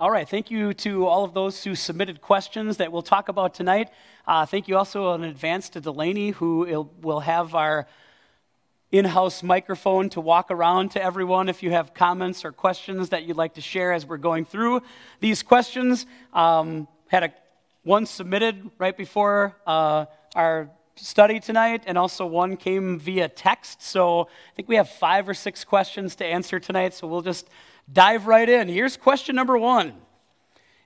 All right. Thank you to all of those who submitted questions that we'll talk about tonight. Uh, thank you also in advance to Delaney, who will have our in house microphone to walk around to everyone if you have comments or questions that you'd like to share as we're going through these questions. Um, had a, one submitted right before uh, our study tonight, and also one came via text. So I think we have five or six questions to answer tonight, so we'll just dive right in. Here's question number one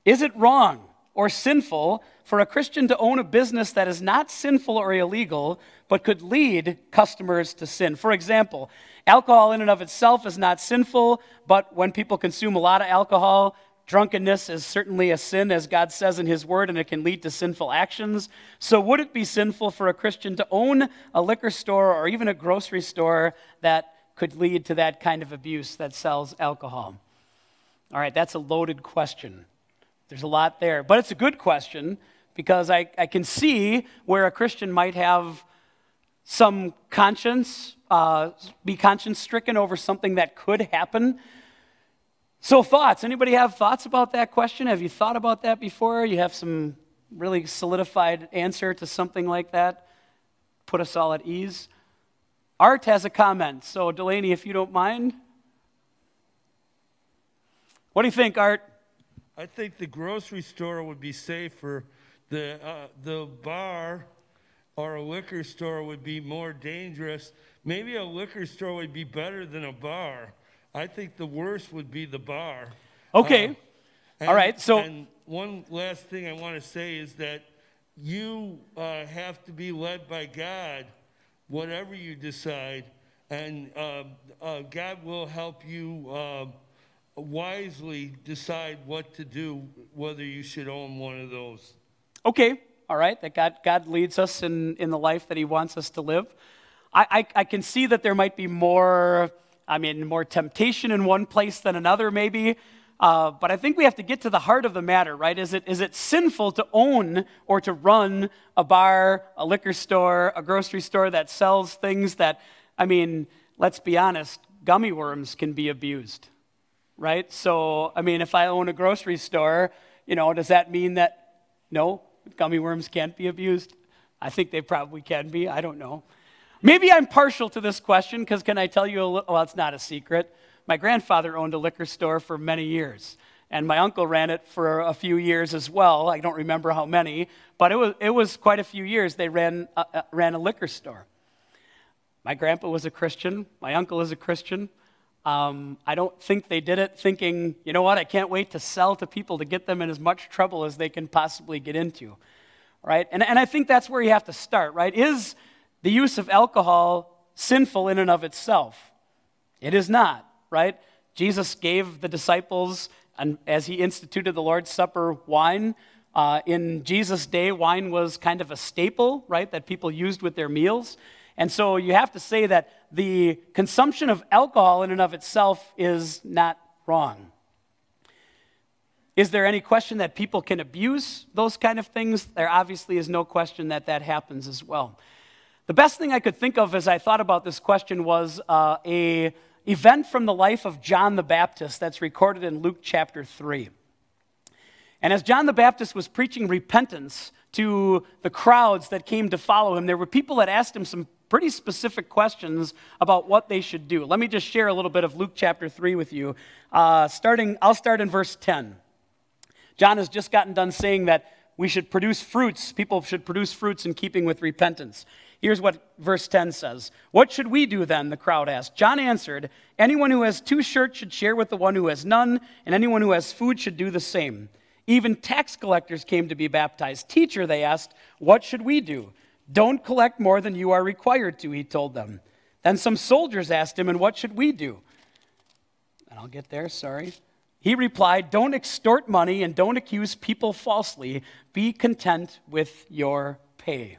Is it wrong or sinful for a Christian to own a business that is not sinful or illegal, but could lead customers to sin. For example, alcohol in and of itself is not sinful, but when people consume a lot of alcohol, drunkenness is certainly a sin, as God says in His Word, and it can lead to sinful actions. So, would it be sinful for a Christian to own a liquor store or even a grocery store that could lead to that kind of abuse that sells alcohol? All right, that's a loaded question. There's a lot there, but it's a good question because I, I can see where a Christian might have some conscience, uh, be conscience stricken over something that could happen. So, thoughts? Anybody have thoughts about that question? Have you thought about that before? You have some really solidified answer to something like that? Put us all at ease. Art has a comment. So, Delaney, if you don't mind. What do you think, Art? I think the grocery store would be safer. The, uh, the bar or a liquor store would be more dangerous. Maybe a liquor store would be better than a bar. I think the worst would be the bar. Okay. Uh, and, All right. So, and one last thing I want to say is that you uh, have to be led by God, whatever you decide, and uh, uh God will help you uh, wisely decide what to do, whether you should own one of those. Okay, all right, that God, God leads us in, in the life that He wants us to live. I, I, I can see that there might be more, I mean, more temptation in one place than another, maybe. Uh, but I think we have to get to the heart of the matter, right? Is it, is it sinful to own or to run a bar, a liquor store, a grocery store that sells things that, I mean, let's be honest, gummy worms can be abused right? So, I mean, if I own a grocery store, you know, does that mean that no, gummy worms can't be abused? I think they probably can be. I don't know. Maybe I'm partial to this question because can I tell you a little? Well, it's not a secret. My grandfather owned a liquor store for many years, and my uncle ran it for a few years as well. I don't remember how many, but it was, it was quite a few years they ran, uh, uh ran a liquor store. My grandpa was a Christian, my uncle is a Christian. Um, I don't think they did it thinking, you know what, I can't wait to sell to people to get them in as much trouble as they can possibly get into. Right? And, and I think that's where you have to start, right? Is the use of alcohol sinful in and of itself? It is not, right? Jesus gave the disciples, and as he instituted the Lord's Supper, wine. Uh, in Jesus' day, wine was kind of a staple, right, that people used with their meals. And so you have to say that the consumption of alcohol in and of itself is not wrong. Is there any question that people can abuse those kind of things? There obviously is no question that that happens as well. The best thing I could think of as I thought about this question was uh, a event from the life of John the Baptist that's recorded in Luke chapter 3. And as John the Baptist was preaching repentance to the crowds that came to follow him, there were people that asked him some pretty specific questions about what they should do. Let me just share a little bit of Luke chapter 3 with you. Uh, starting, I'll start in verse 10. John has just gotten done saying that we should produce fruits, people should produce fruits in keeping with repentance. Here's what verse 10 says What should we do then? The crowd asked. John answered, Anyone who has two shirts should share with the one who has none, and anyone who has food should do the same. Even tax collectors came to be baptized. Teacher, they asked, What should we do? Don't collect more than you are required to, he told them. Then some soldiers asked him, And what should we do? And I'll get there, sorry. He replied, Don't extort money and don't accuse people falsely. Be content with your pay.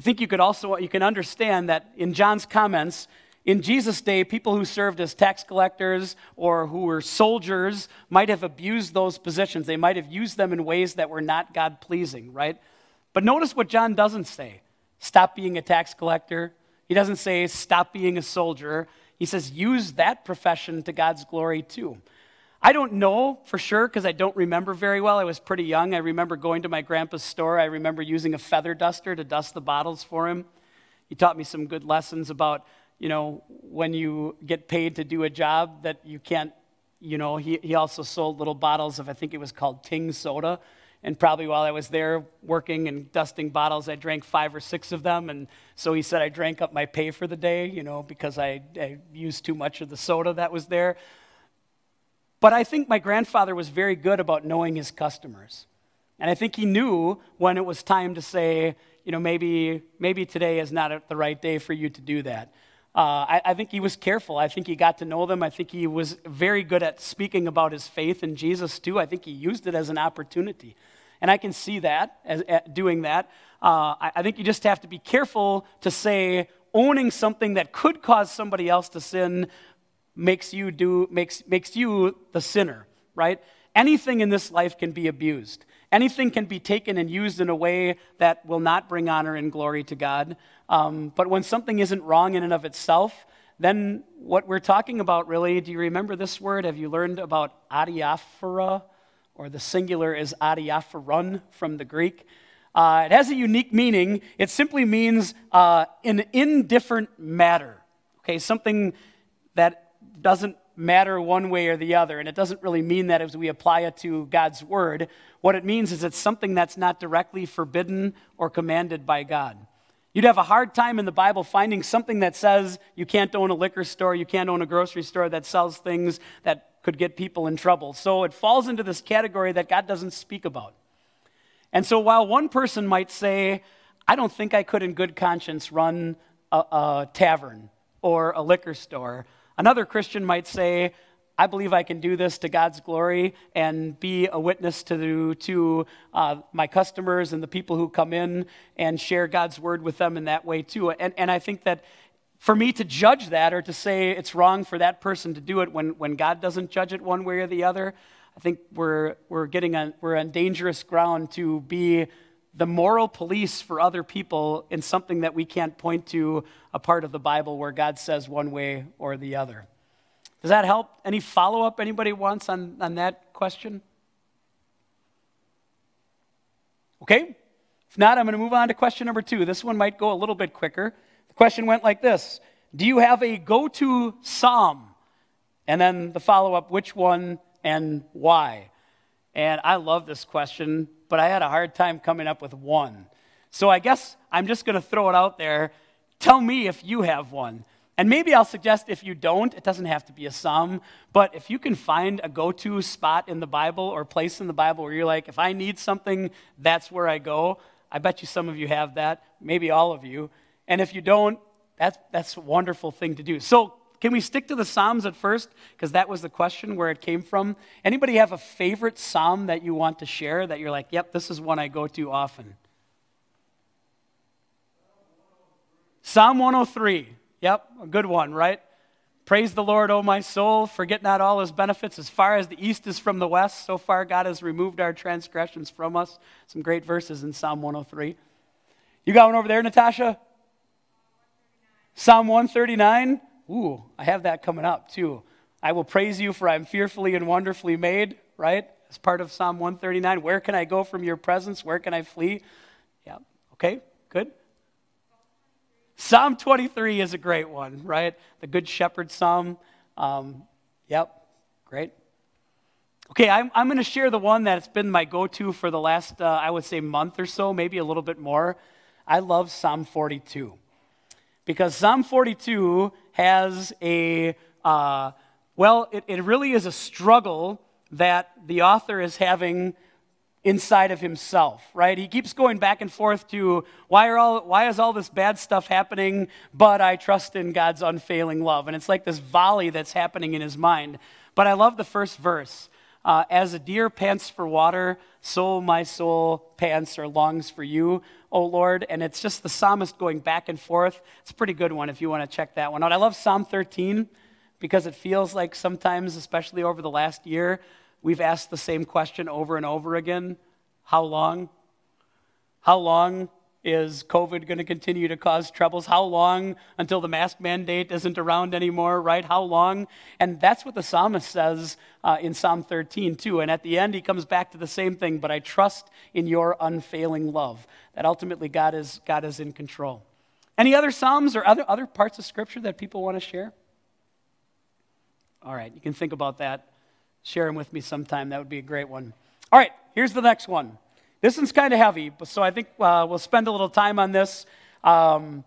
I think you could also you can understand that in John's comments, in Jesus' day, people who served as tax collectors or who were soldiers might have abused those positions. They might have used them in ways that were not God pleasing, right? But notice what John doesn't say stop being a tax collector. He doesn't say stop being a soldier. He says use that profession to God's glory too. I don't know for sure because I don't remember very well. I was pretty young. I remember going to my grandpa's store. I remember using a feather duster to dust the bottles for him. He taught me some good lessons about, you know, when you get paid to do a job that you can't, you know, he, he also sold little bottles of, I think it was called Ting soda. And probably while I was there working and dusting bottles, I drank five or six of them. And so he said I drank up my pay for the day, you know, because I, I used too much of the soda that was there. But I think my grandfather was very good about knowing his customers. And I think he knew when it was time to say, you know, maybe, maybe today is not the right day for you to do that. Uh, I, I, think he was careful. I think he got to know them. I think he was very good at speaking about his faith in Jesus, too. I think he used it as an opportunity. And I can see that, as, doing that. Uh, I, I think you just have to be careful to say, owning something that could cause somebody else to sin makes you do makes makes you the sinner, right? Anything in this life can be abused. Anything can be taken and used in a way that will not bring honor and glory to God. Um, but when something isn't wrong in and of itself, then what we're talking about really, do you remember this word? Have you learned about adiaphora? Or the singular is adiaphoron from the Greek. Uh, it has a unique meaning. It simply means uh, an indifferent matter. Okay, something that doesn't matter one way or the other. And it doesn't really mean that as we apply it to God's word. What it means is it's something that's not directly forbidden or commanded by God. You'd have a hard time in the Bible finding something that says you can't own a liquor store, you can't own a grocery store that sells things that could get people in trouble. So it falls into this category that God doesn't speak about. And so while one person might say, I don't think I could in good conscience run a, a tavern or a liquor store, Another Christian might say, I believe I can do this to God's glory and be a witness to, to uh, my customers and the people who come in and share God's word with them in that way too. And, and I think that for me to judge that or to say it's wrong for that person to do it when, when God doesn't judge it one way or the other, I think we're, we're, getting on, we're on dangerous ground to be the moral police for other people in something that we can't point to a part of the Bible where God says one way or the other. Does that help? Any follow up anybody wants on, on that question? Okay? If not, I'm going to move on to question number two. This one might go a little bit quicker. The question went like this Do you have a go to psalm? And then the follow up, which one and why? And I love this question but I had a hard time coming up with one. So I guess I'm just going to throw it out there. Tell me if you have one. And maybe I'll suggest if you don't, it doesn't have to be a psalm, but if you can find a go to spot in the Bible or place in the Bible where you're like, if I need something, that's where I go. I bet you some of you have that, maybe all of you. And if you don't, that's, that's a wonderful thing to do. So can we stick to the Psalms at first? Because that was the question where it came from. Anybody have a favorite Psalm that you want to share that you're like, yep, this is one I go to often? Psalm 103. Yep, a good one, right? Praise the Lord, O my soul. Forget not all his benefits. As far as the east is from the west, so far God has removed our transgressions from us. Some great verses in Psalm 103. You got one over there, Natasha? Psalm 139. Ooh, I have that coming up too. I will praise you for I'm fearfully and wonderfully made, right? As part of Psalm 139. Where can I go from your presence? Where can I flee? Yeah, okay, good. Psalm 23 is a great one, right? The Good Shepherd Psalm. Um, yep, great. Okay, I'm, I'm going to share the one that's been my go to for the last, uh, I would say, month or so, maybe a little bit more. I love Psalm 42 because Psalm 42 has a, uh, well, it, it really is a struggle that the author is having inside of himself, right? He keeps going back and forth to why, are all, why is all this bad stuff happening, but I trust in God's unfailing love. And it's like this volley that's happening in his mind. But I love the first verse. Uh, As a deer pants for water, so my soul pants or longs for you, O Lord. And it's just the psalmist going back and forth. It's a pretty good one if you want to check that one out. I love Psalm 13 because it feels like sometimes, especially over the last year, we've asked the same question over and over again How long? How long Is COVID going to continue to cause troubles? How long until the mask mandate isn't around anymore, right? How long? And that's what the psalmist says uh, in Psalm 13, too. And at the end, he comes back to the same thing, but I trust in your unfailing love. That ultimately God is, God is in control. Any other Psalms or other, other parts of Scripture that people want to share? All right, you can think about that. Share them with me sometime. That would be a great one. All right, here's the next one. This one's kind of heavy, so I think uh, we'll spend a little time on this. Um,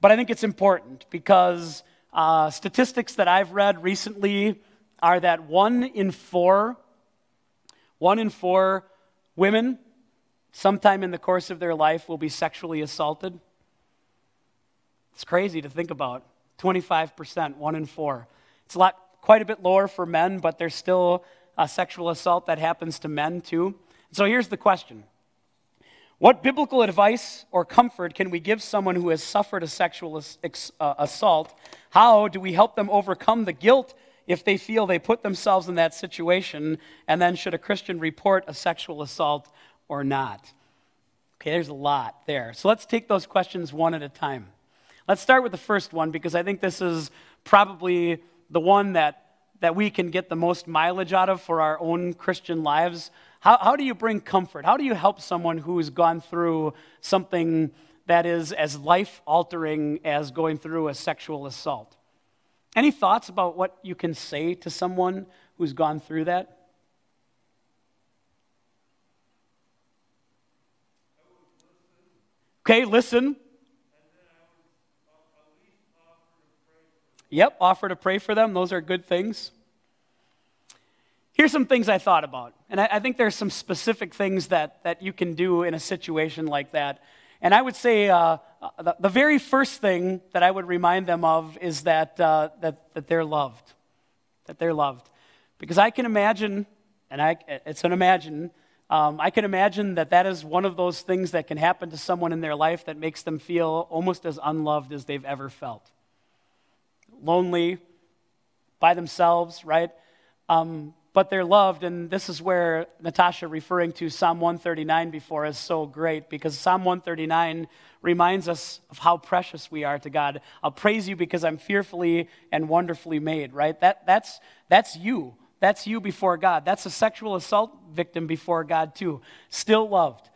but I think it's important because uh, statistics that I've read recently are that one in four, one in four women, sometime in the course of their life, will be sexually assaulted. It's crazy to think about. 25%, one in four. It's a lot, quite a bit lower for men, but there's still a sexual assault that happens to men too. So here's the question What biblical advice or comfort can we give someone who has suffered a sexual uh, assault? How do we help them overcome the guilt if they feel they put themselves in that situation? And then, should a Christian report a sexual assault or not? Okay, there's a lot there. So let's take those questions one at a time. Let's start with the first one because I think this is probably the one that, that we can get the most mileage out of for our own Christian lives. How, how do you bring comfort? How do you help someone who's gone through something that is as life altering as going through a sexual assault? Any thoughts about what you can say to someone who's gone through that? Okay, listen. Yep, offer to pray for them. Those are good things. Here's some things I thought about. And I, I, think there's some specific things that, that you can do in a situation like that. And I would say uh, the, the, very first thing that I would remind them of is that, uh, that, that they're loved. That they're loved. Because I can imagine, and I, it's an imagine, um, I can imagine that that is one of those things that can happen to someone in their life that makes them feel almost as unloved as they've ever felt. Lonely, by themselves, right? Um, but they're loved. And this is where Natasha referring to Psalm 139 before is so great because Psalm 139 reminds us of how precious we are to God. I'll praise you because I'm fearfully and wonderfully made, right? That, that's, that's you. That's you before God. That's a sexual assault victim before God, too. Still loved.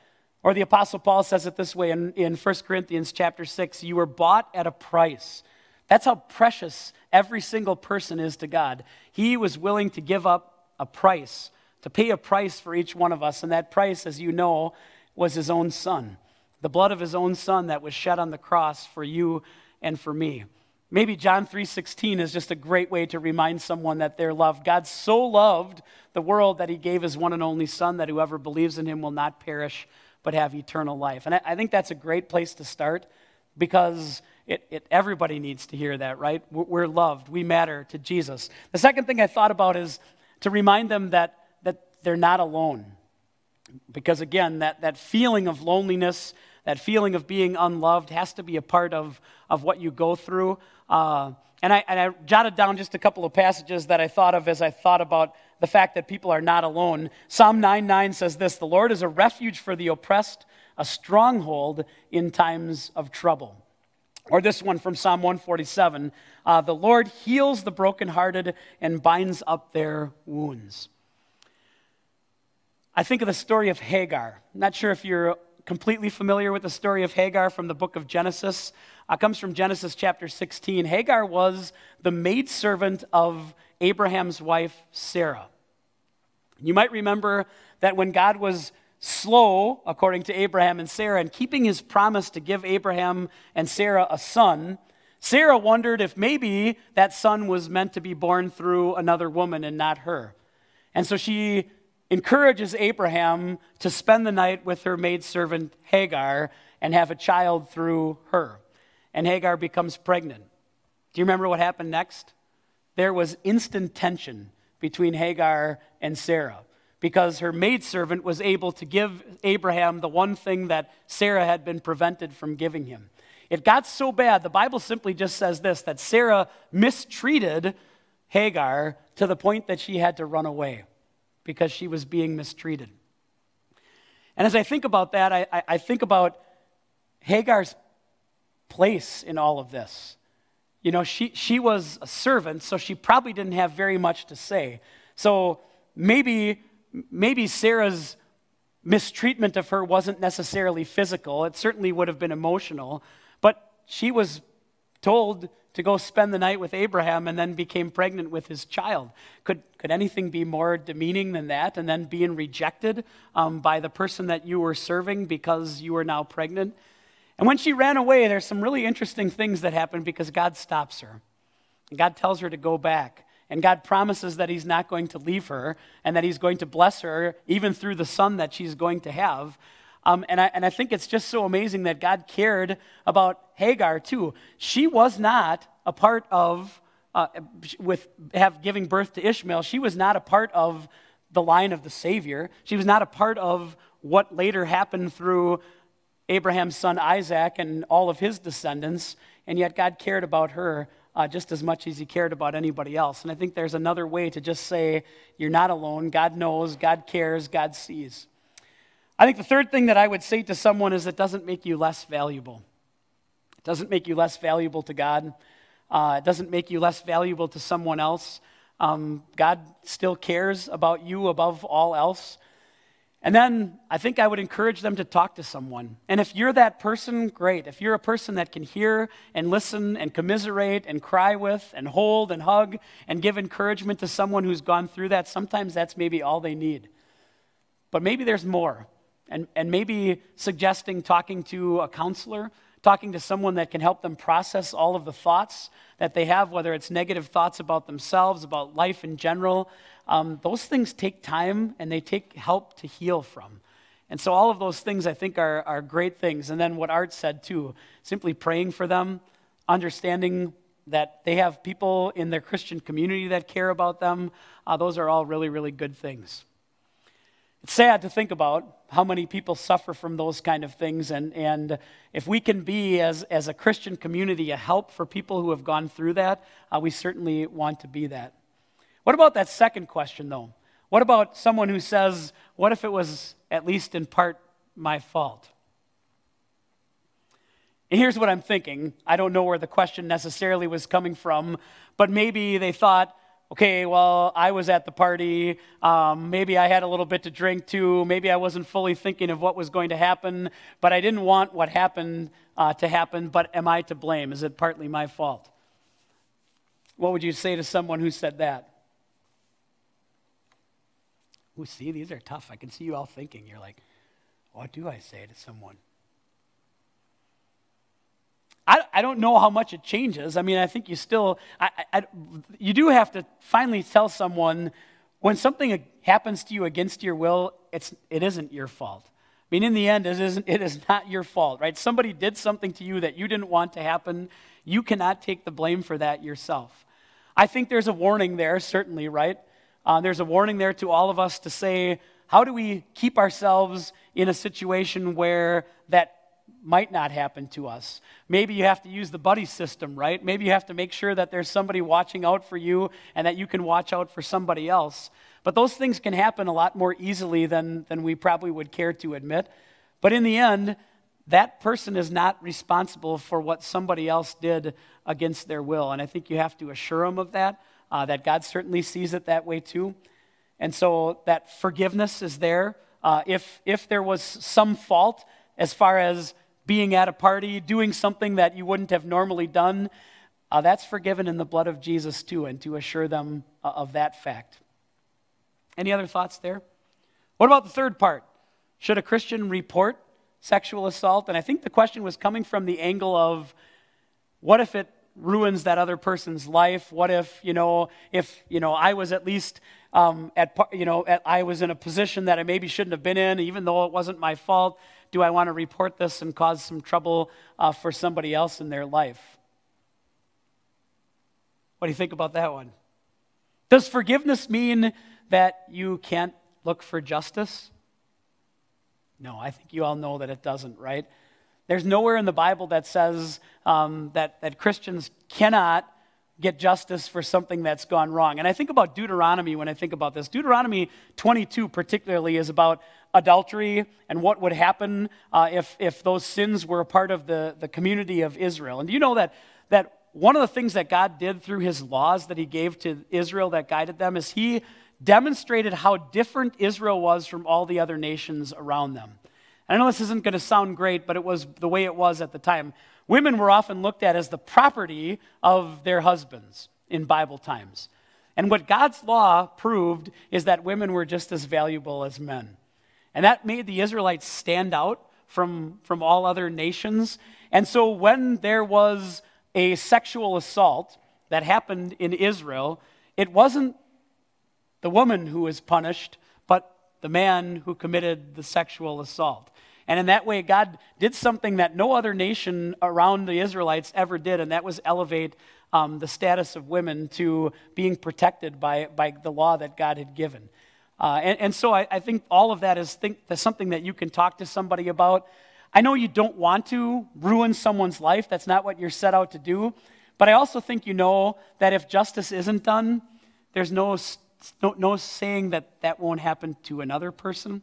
Or the Apostle Paul says it this way in, in 1 Corinthians chapter 6 you were bought at a price. That's how precious every single person is to God. He was willing to give up a price, to pay a price for each one of us. And that price, as you know, was his own son, the blood of his own son that was shed on the cross for you and for me. Maybe John 3:16 is just a great way to remind someone that they're loved. God so loved the world that he gave his one and only son that whoever believes in him will not perish but have eternal life. And I, think that's a great place to start because it, it, everybody needs to hear that, right? We're loved. We matter to Jesus. The second thing I thought about is to remind them that, that they're not alone. Because again, that, that feeling of loneliness, that feeling of being unloved has to be a part of, of what you go through. Uh, and, I, and I jotted down just a couple of passages that I thought of as I thought about the fact that people are not alone. Psalm 9 9 says this The Lord is a refuge for the oppressed, a stronghold in times of trouble. Or this one from Psalm 147 uh, The Lord heals the brokenhearted and binds up their wounds. I think of the story of Hagar. I'm not sure if you're completely familiar with the story of Hagar from the book of Genesis. Uh, it comes from Genesis chapter 16. Hagar was the maidservant of Abraham's wife, Sarah. You might remember that when God was slow, according to Abraham and Sarah, in keeping his promise to give Abraham and Sarah a son, Sarah wondered if maybe that son was meant to be born through another woman and not her. And so she encourages Abraham to spend the night with her maidservant Hagar and have a child through her. And Hagar becomes pregnant. Do you remember what happened next? There was instant tension between Hagar and Sarah because her maidservant was able to give Abraham the one thing that Sarah had been prevented from giving him. It got so bad, the Bible simply just says this that Sarah mistreated Hagar to the point that she had to run away because she was being mistreated. And as I think about that, I, I think about Hagar's place in all of this. You know, she, she was a servant, so she probably didn't have very much to say. So maybe, maybe Sarah's mistreatment of her wasn't necessarily physical. It certainly would have been emotional. But she was told to go spend the night with Abraham and then became pregnant with his child. Could, could anything be more demeaning than that? And then being rejected um, by the person that you were serving because you were now pregnant? And when she ran away, there's some really interesting things that happen because God stops her. God tells her to go back. And God promises that He's not going to leave her and that He's going to bless her even through the son that she's going to have. Um, and, I, and I think it's just so amazing that God cared about Hagar too. She was not a part of, uh, with have giving birth to Ishmael, she was not a part of the line of the Savior. She was not a part of what later happened through Abraham's son Isaac and all of his descendants. And yet God cared about her uh, just as much as he cared about anybody else. And I think there's another way to just say, you're not alone. God knows, God cares, God sees. I think the third thing that I would say to someone is it doesn't make you less valuable. It doesn't make you less valuable to God. Uh, it doesn't make you less valuable to someone else. Um, God still cares about you above all else. And then I think I would encourage them to talk to someone. And if you're that person, great. If you're a person that can hear and listen and commiserate and cry with and hold and hug and give encouragement to someone who's gone through that, sometimes that's maybe all they need. But maybe there's more. And, and maybe suggesting talking to a counselor, talking to someone that can help them process all of the thoughts that they have, whether it's negative thoughts about themselves, about life in general, um, those things take time and they take help to heal from. And so, all of those things I think are, are great things. And then, what Art said too simply praying for them, understanding that they have people in their Christian community that care about them, uh, those are all really, really good things. It's sad to think about how many people suffer from those kind of things. And, and if we can be, as, as a Christian community, a help for people who have gone through that, uh, we certainly want to be that. What about that second question, though? What about someone who says, What if it was at least in part my fault? And here's what I'm thinking. I don't know where the question necessarily was coming from, but maybe they thought, okay, well, I was at the party. Um, maybe I had a little bit to drink too. Maybe I wasn't fully thinking of what was going to happen, but I didn't want what happened uh, to happen. But am I to blame? Is it partly my fault? What would you say to someone who said that? Ooh, see, these are tough. I can see you all thinking. You're like, what do I say to someone? I, I don't know how much it changes. I mean, I think you still, I, I, you do have to finally tell someone when something happens to you against your will, it's, it isn't your fault. I mean, in the end, it, isn't, it is not your fault, right? Somebody did something to you that you didn't want to happen. You cannot take the blame for that yourself. I think there's a warning there, certainly, right? Uh, there's a warning there to all of us to say, how do we keep ourselves in a situation where that might not happen to us? Maybe you have to use the buddy system, right? Maybe you have to make sure that there's somebody watching out for you and that you can watch out for somebody else. But those things can happen a lot more easily than, than we probably would care to admit. But in the end, that person is not responsible for what somebody else did against their will. And I think you have to assure them of that uh, that God certainly sees it that way too. And so that forgiveness is there. Uh, if, if there was some fault as far as being at a party, doing something that you wouldn't have normally done, uh, that's forgiven in the blood of Jesus too, and to assure them uh, of that fact. Any other thoughts there? What about the third part? Should a Christian report sexual assault? And I think the question was coming from the angle of what if it ruins that other person's life? What if, you know, if, you know, I was at least um, at, you know, at, I was in a position that I maybe shouldn't have been in, even though it wasn't my fault. Do I want to report this and cause some trouble uh, for somebody else in their life? What do you think about that one? Does forgiveness mean that you can't look for justice? No, I think you all know that it doesn't, right? There's nowhere in the Bible that says um, that, that Christians cannot get justice for something that's gone wrong. And I think about Deuteronomy when I think about this. Deuteronomy 22, particularly, is about adultery and what would happen uh, if, if those sins were a part of the, the community of Israel. And do you know that, that one of the things that God did through his laws that he gave to Israel that guided them is he demonstrated how different Israel was from all the other nations around them. I know this isn't going to sound great, but it was the way it was at the time. Women were often looked at as the property of their husbands in Bible times. And what God's law proved is that women were just as valuable as men. And that made the Israelites stand out from, from all other nations. And so when there was a sexual assault that happened in Israel, it wasn't the woman who was punished, the man who committed the sexual assault. And in that way, God did something that no other nation around the Israelites ever did, and that was elevate um, the status of women to being protected by, by the law that God had given. Uh, and, and, so I, I, think all of that is think, something that you can talk to somebody about. I know you don't want to ruin someone's life, that's not what you're set out to do. But I also think you know that if justice isn't done, there's no, no, no saying that that won't happen to another person.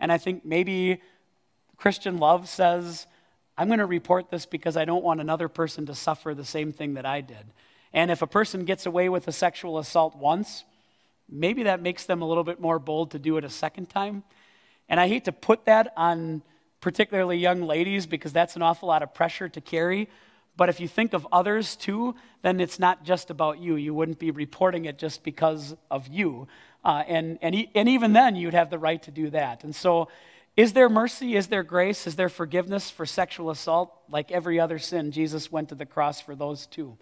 And I think maybe Christian love says, I'm going to report this because I don't want another person to suffer the same thing that I did. And if a person gets away with a sexual assault once, maybe that makes them a little bit more bold to do it a second time. And I hate to put that on particularly young ladies because that's an awful lot of pressure to carry. But if you think of others too, then it's not just about you. You wouldn't be reporting it just because of you. Uh, and, and, and even then, you'd have the right to do that. And so is there mercy? Is there grace? Is there forgiveness for sexual assault? Like every other sin, Jesus went to the cross for those too.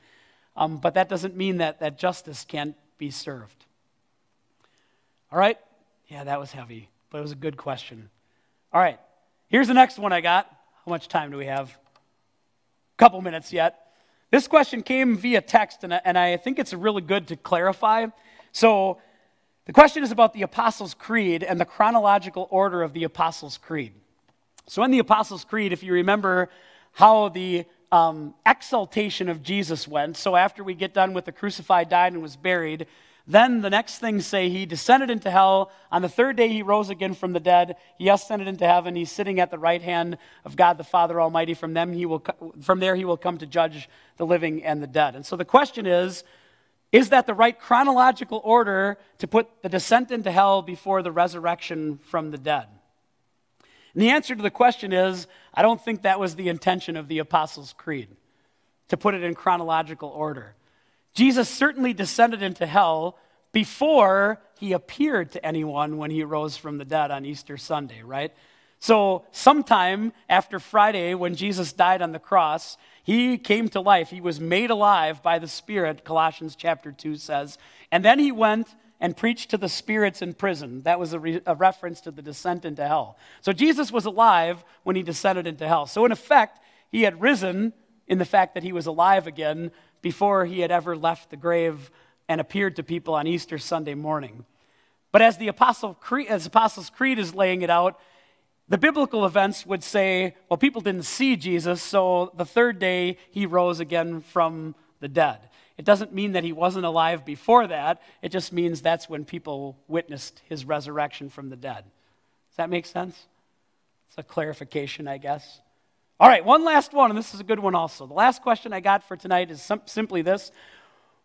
Um, but that doesn't mean that, that justice can't be served. All right? Yeah, that was heavy, but it was a good question. All right, here's the next one I got. How much time do we have? Couple minutes yet. This question came via text, and I, and I think it's really good to clarify. So, the question is about the Apostles' Creed and the chronological order of the Apostles' Creed. So, in the Apostles' Creed, if you remember how the um, exaltation of Jesus went, so after we get done with the crucified, died, and was buried, then the next things say he descended into hell. On the third day, he rose again from the dead. He ascended into heaven. He's sitting at the right hand of God the Father Almighty. From, them he will, from there, he will come to judge the living and the dead. And so the question is is that the right chronological order to put the descent into hell before the resurrection from the dead? And the answer to the question is I don't think that was the intention of the Apostles' Creed, to put it in chronological order. Jesus certainly descended into hell before he appeared to anyone when he rose from the dead on Easter Sunday, right? So, sometime after Friday, when Jesus died on the cross, he came to life. He was made alive by the Spirit, Colossians chapter 2 says. And then he went and preached to the spirits in prison. That was a, re- a, reference to the descent into hell. So Jesus was alive when he descended into hell. So, in effect, he had risen in the fact that he was alive again before he had ever left the grave and appeared to people on Easter Sunday morning. But as the Apostle Creed, as Apostles' Creed is laying it out, the biblical events would say, well, people didn't see Jesus, so the third day he rose again from the dead. It doesn't mean that he wasn't alive before that, it just means that's when people witnessed his resurrection from the dead. Does that make sense? It's a clarification, I guess. All right, one last one, and this is a good one also. The last question I got for tonight is sim- simply this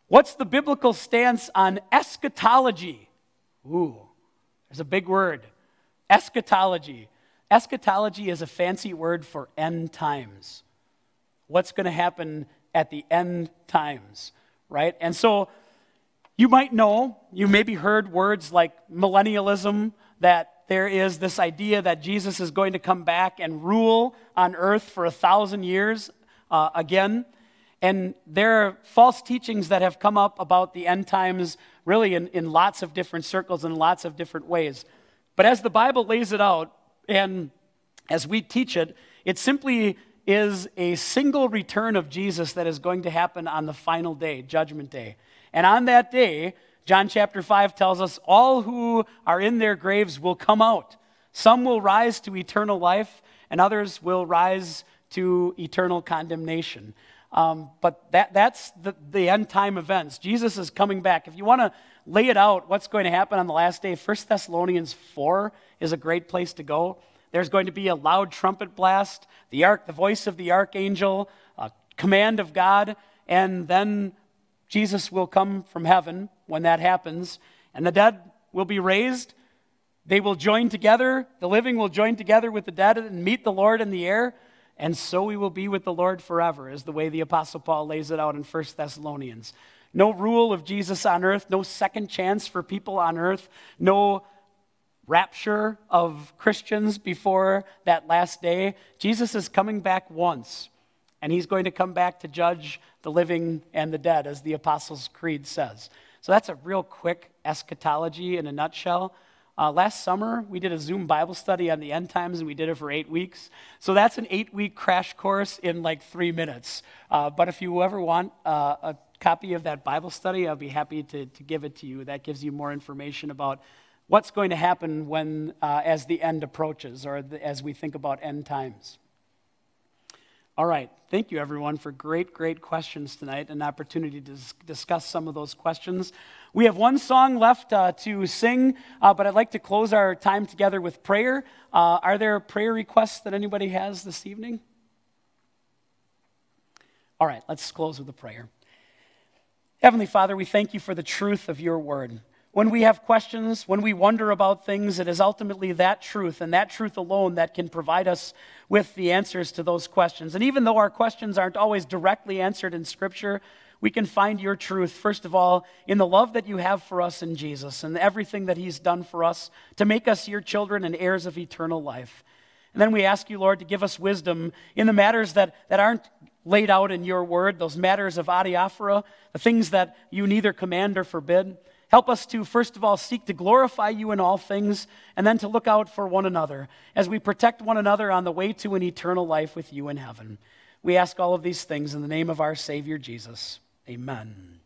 What's the biblical stance on eschatology? Ooh, there's a big word eschatology. Eschatology is a fancy word for end times. What's going to happen at the end times, right? And so you might know, you maybe heard words like millennialism, that there is this idea that Jesus is going to come back and rule on earth for a thousand years uh, again. And there are false teachings that have come up about the end times, really in, in lots of different circles and lots of different ways. But as the Bible lays it out, and as we teach it, it simply is a single return of Jesus that is going to happen on the final day, Judgment Day. And on that day, John chapter 5 tells us all who are in their graves will come out. Some will rise to eternal life, and others will rise to eternal condemnation. Um, but that, that's the, the end time events. Jesus is coming back. If you want to lay it out, what's going to happen on the last day, 1 Thessalonians 4 is a great place to go. There's going to be a loud trumpet blast, the, ark, the voice of the archangel, a command of God, and then Jesus will come from heaven when that happens, and the dead will be raised. They will join together, the living will join together with the dead and meet the Lord in the air, and so we will be with the Lord forever, is the way the Apostle Paul lays it out in 1 Thessalonians. No rule of Jesus on earth, no second chance for people on earth, no rapture of Christians before that last day. Jesus is coming back once, and he's going to come back to judge the living and the dead, as the Apostles' Creed says. So that's a real quick eschatology in a nutshell. Uh, last summer, we did a Zoom Bible study on the end times, and we did it for eight weeks. So that's an eight week crash course in like three minutes. Uh, but if you ever want uh, a copy of that Bible study, I'll be happy to, to give it to you. That gives you more information about what's going to happen when, uh, as the end approaches or the, as we think about end times. All right. Thank you, everyone, for great, great questions tonight, and an opportunity to discuss some of those questions. We have one song left uh, to sing, uh, but I'd like to close our time together with prayer. Uh, are there prayer requests that anybody has this evening? All right, let's close with a prayer. Heavenly Father, we thank you for the truth of your word. When we have questions, when we wonder about things, it is ultimately that truth and that truth alone that can provide us with the answers to those questions. And even though our questions aren't always directly answered in Scripture, we can find your truth, first of all, in the love that you have for us in Jesus and everything that he's done for us to make us your children and heirs of eternal life. And then we ask you, Lord, to give us wisdom in the matters that, that aren't laid out in your word, those matters of adiaphora, the things that you neither command or forbid. Help us to, first of all, seek to glorify you in all things, and then to look out for one another as we protect one another on the way to an eternal life with you in heaven. We ask all of these things in the name of our Savior Jesus. Amen.